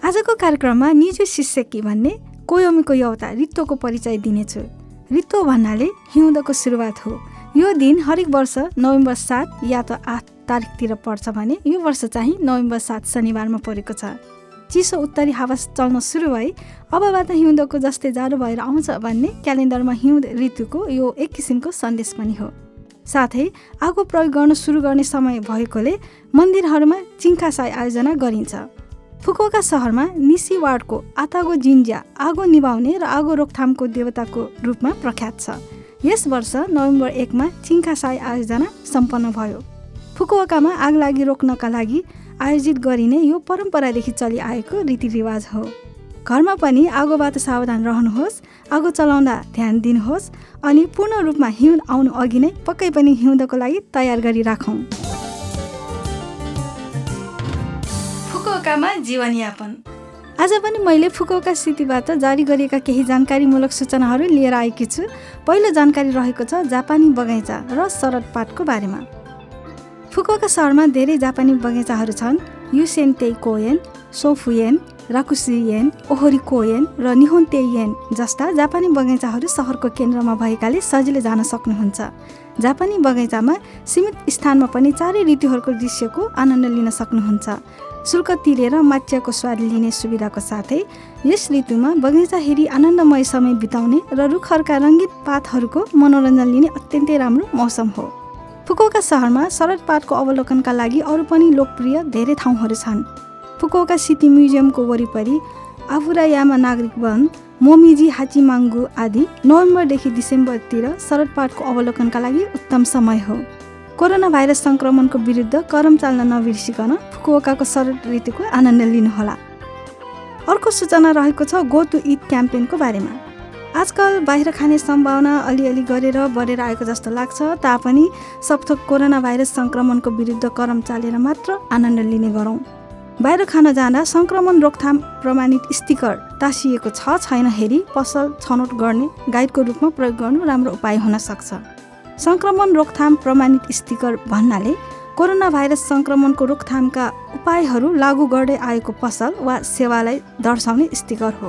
आजको कार्यक्रममा निजो शिष्यकी भन्ने कोयोमीको एउटा रित्तोको परिचय दिनेछु। रित्तो भन्नाले हिउँदको सुरुवात हो। यो दिन हरेक वर्ष नोभेम्बर सात या त आठ तारिकतिर पर्छ भने यो वर्ष चाहिँ नोभेम्बर सात शनिबारमा परेको छ। चिसो उत्तरी हावा चल्न सुरु भई अबबाट हिउँदको जस्तै जाडो भएर आउँछ भन्ने क्यालेन्डरमा हिउँद ऋतुको यो एक किसिमको सन्देश पनि हो। साथै आगो प्रयोग गर्न सुरु गर्ने समय भएकोले मन्दिरहरूमा चिङ्खासाई आयोजना गरिन्छ। फुकुका सहरमा निसी वार्डको आतागो जिन्ज्या आगो निभाउने र आगो रोकथामको देवताको रूपमा प्रख्यात छ। यस वर्ष नोभेम्बर एकमा चिङ्खासाई आयोजना सम्पन्न भयो। फुकुवाकामा आग लागि रोक्नका लागि आयोजित गरिने यो परम्परादेखि चलिआएको रीतिरिवाज हो। घरमा पनि आगोबाट सावधान रहनुहोस् आगो चलाउँदा ध्यान दिनुहोस् अनि पूर्ण रूपमा हिउँ आउनु अघि नै पक्कै पनि हिउँदको लागि तयार गरी राखौँ फुकुओकामा जीवनयापन। आज पनि मैले फुकुओका स्थितिबाट जारी गरिएका केही जानकारीमूलक सूचनाहरू लिएर आएकी छु। पहिलो जानकारी रहेको छ जापानी बगैँचा र शरद पाटको बारेमा। फुकुओका सहरमा धेरै जापानी बगैँचाहरू छन्। Yusentei Koen Shofuen Rakusuien Ohori Koen र निहोन्तेयेन जस्ता जापानी बगैँचाहरू सहरको केन्द्रमा भएकाले सजिलै जान सक्नुहुन्छ। जापानी बगैँचामा सीमित स्थानमा पनि चारै ऋतुहरूको दृश्यको आनन्द लिन सक्नुहुन्छ। शुल्क तिरेर माच्याको स्वाद लिने सुविधाको साथै यस ऋतुमा बगैँचा हेरी आनन्दमय समय बिताउने र रुखहरूका रङ्गित पातहरूको मनोरञ्जन लिने अत्यन्तै राम्रो मौसम हो। फुकुका सहरमा शरद पातको अवलोकनका लागि अरू पनि लोकप्रिय धेरै ठाउँहरू छन्। फुकुका सिटी म्युजियमको वरिपरि आफुरायामा नागरिक वन मोमिजी हाचिमाङ्गु आदि नोभेम्बरदेखि डिसेम्बरतिर शरद पातको अवलोकनका लागि उत्तम समय हो। कोरोना भाइरस सङ्क्रमणको विरुद्ध करम चाल्न नबिर्सिकन फुकुओकाको शरद ऋतुको आनन्द लिनुहोला। अर्को सूचना रहेको छ गो टु इट क्याम्पेनको बारेमा। आजकल बाहिर खाने सम्भावना अलिअलि गरेर बढेर आएको जस्तो लाग्छ तापनि सबथोक कोरोना भाइरस सङ्क्रमणको विरुद्ध करम चालेर मात्र आनन्द लिने गरौँ। बाहिर खान जाँदा सङ्क्रमण रोकथाम प्रमाणित स्टिकर टाँसिएको छ छैन हेरी पसल छनौट गर्ने गाइडको रूपमा प्रयोग गर्नु राम्रो उपाय हुन सक्छ। सङ्क्रमण रोकथाम प्रमाणित स्टिकर भन्नाले कोरोना भाइरस सङ्क्रमणको रोकथामका उपायहरू लागू गर्दै आएको पसल वा सेवालाई दर्शाउने स्टिकर हो।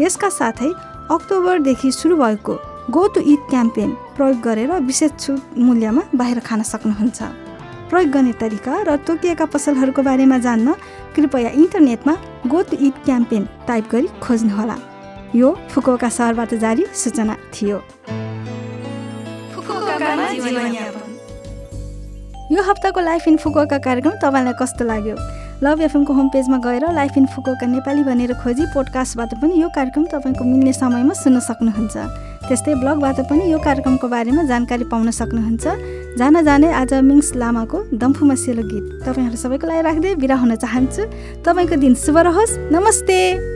यसका साथै अक्टोबरदेखि सुरु भएको गो टु इट क्याम्पेन प्रयोग गरेर विशेष छुट मूल्यमा बाहिर खान सक्नुहुन्छ। प्रयोग गर्ने तरिका र तोकिएका पसलहरूको बारेमा जान्न कृपया इन्टरनेटमा go to it campaign type गरी खोज्नुहोला। यो फुकोका सहरबाट जारी सूचना थियो। यो हप्ताको लाइफ इन फुकोका कार्यक्रम तपाईँलाई कस्तो लाग्यो? लभ एफएमको होम पेजमा गएर लाइफ इन फुकोका नेपाली भनेर खोजी पोडकास्टबाट पनि यो कार्यक्रम तपाईँको मिल्ने समयमा सुन्न सक्नुहुन्छ। त्यस्तै ब्लगबाट पनि यो कार्यक्रमको बारेमा जानकारी पाउन सक्नुहुन्छ। जान जाने आज मिङ्स लामाको दम्फुमा सेलो गीत। तपाईँहरू सबैको लागि राख्दै बिरा हुन चाहन्छु। तपाईँको दिन शुभ रहोस्। नमस्ते!